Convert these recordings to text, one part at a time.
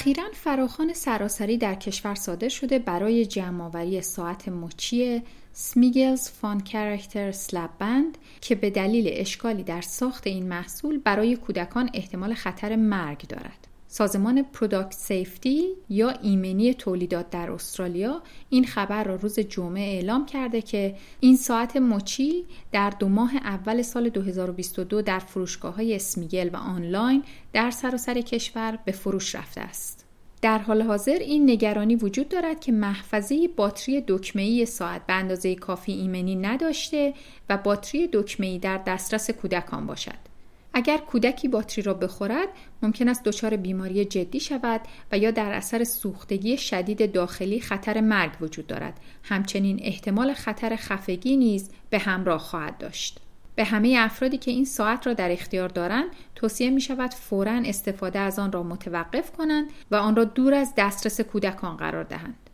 اخیرا فراخوان سراسری در کشور صادر شده برای جمعآوری ساعت مچی Smiggle's Fun Character Slap Band که به دلیل اشکالی در ساخت این محصول برای کودکان احتمال خطر مرگ دارد. سازمان Product Safety یا ایمنی تولیدات در استرالیا این خبر را روز جمعه اعلام کرده که این ساعت مچی در دو ماه اول سال 2022 در فروشگاه های Smiggle و آنلاین در سراسر کشور به فروش رفته است. در حال حاضر این نگرانی وجود دارد که محفظه باتری دکمه‌ای ساعت به اندازه کافی ایمنی نداشته و باتری دکمه‌ای در دسترس کودکان باشد. اگر کودکی باتری را بخورد ممکن است دچار بیماری جدی شود و یا در اثر سوختگی شدید داخلی خطر مرگ وجود دارد. همچنین احتمال خطر خفگی نیز به همراه خواهد داشت. به همه افرادی که این ساعت را در اختیار دارند توصیه می شود فورا استفاده از آن را متوقف کنند و آن را دور از دسترس کودکان قرار دهند.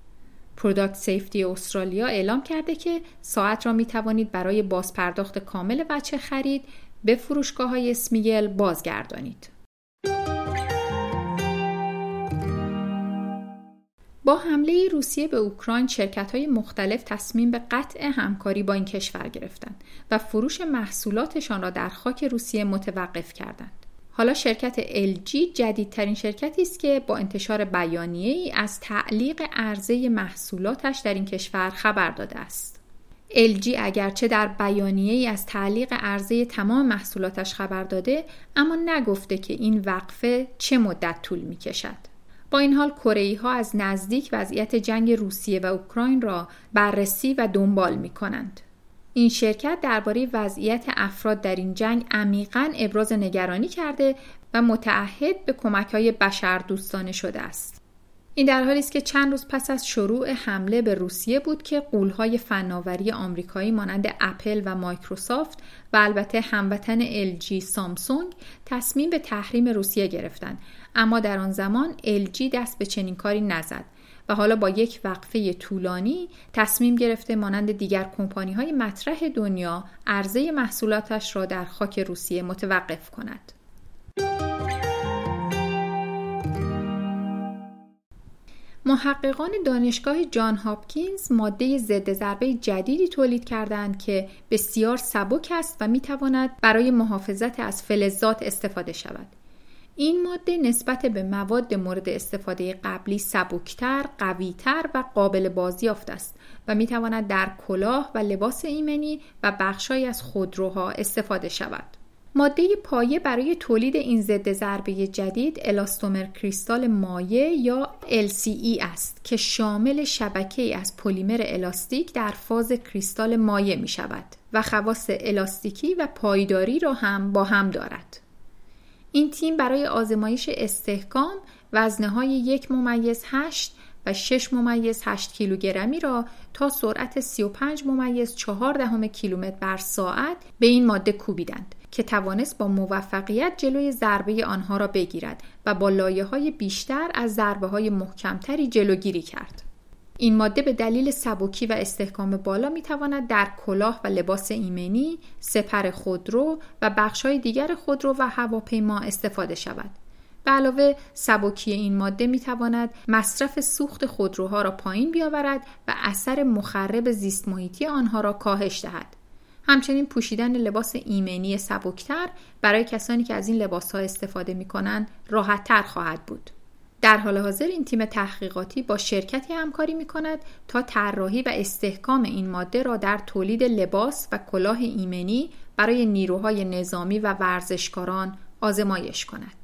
Product Safety استرالیا اعلام کرده که ساعت را می توانید برای بازپرداخت کامل وجه خرید به فروشگاه های Smiggle بازگردانید. با حمله روسیه به اوکراین شرکت های مختلف تصمیم به قطع همکاری با این کشور گرفتند و فروش محصولاتشان را در خاک روسیه متوقف کردند. حالا شرکت LG جدیدترین شرکتی است که با انتشار بیانیه ای از تعلیق عرضه محصولاتش در این کشور خبر داده است. LG اگرچه در بیانیه ای از تعلیق عرضه تمام محصولاتش خبر داده اما نگفته که این وقفه چه مدت طول می کشد. با این حال کره ها از نزدیک وضعیت جنگ روسیه و اوکراین را بررسی و دنبال می کنند. این شرکت درباره وضعیت افراد در این جنگ عمیقا ابراز نگرانی کرده و متعهد به کمک های بشر دوستانه شده است. این در حالی است که چند روز پس از شروع حمله به روسیه بود که قولهای فناوری آمریکایی مانند اپل و مایکروسافت و البته هموطن LG سامسونگ تصمیم به تحریم روسیه گرفتند اما در آن زمان LG دست به چنین کاری نزد و حالا با یک وقفه طولانی تصمیم گرفته مانند دیگر کمپانی های مطرح دنیا عرضه محصولاتش را در خاک روسیه متوقف کند. محققان دانشگاه جان هاپکینز ماده ضد ضربه جدیدی تولید کردند که بسیار سبک است و می تواند برای محافظت از فلزات استفاده شود. این ماده نسبت به مواد مورد استفاده قبلی سبکتر، قویتر و قابل بازیافت است و می تواند در کلاه و لباس ایمنی و بخشهایی از خودروها استفاده شود. ماده پایه برای تولید این ضد ضربه جدید الاستومر کریستال مایع یا LCE است که شامل شبکه از پلیمر الاستیک در فاز کریستال مایع می شود و خواص الاستیکی و پایداری را هم با هم دارد. این تیم برای آزمایش استحکام وزنه های یک ممیز هشت و 6 ممیز 8 کیلوگرمی را تا سرعت 35 ممیز 4 دهم کیلومتر بر ساعت به این ماده کوبیدند که توانست با موفقیت جلوی ضربه آنها را بگیرد و با لایه های بیشتر از ضربه های محکمتری جلوگیری کرد. این ماده به دلیل سبکی و استحکام بالا می تواند در کلاه و لباس ایمنی، سپر خودرو و بخشهای دیگر خودرو و هواپیما استفاده شود. به علاوه سبکی این ماده می تواند مصرف سوخت خودروها را پایین بیاورد و اثر مخرب زیست محیطی آنها را کاهش دهد. همچنین پوشیدن لباس ایمنی سبکتر برای کسانی که از این لباس ها استفاده می کنند راحت تر خواهد بود. در حال حاضر این تیم تحقیقاتی با شرکتی همکاری می کند تا طراحی و استحکام این ماده را در تولید لباس و کلاه ایمنی برای نیروهای نظامی و ورزشکاران آزمایش کند.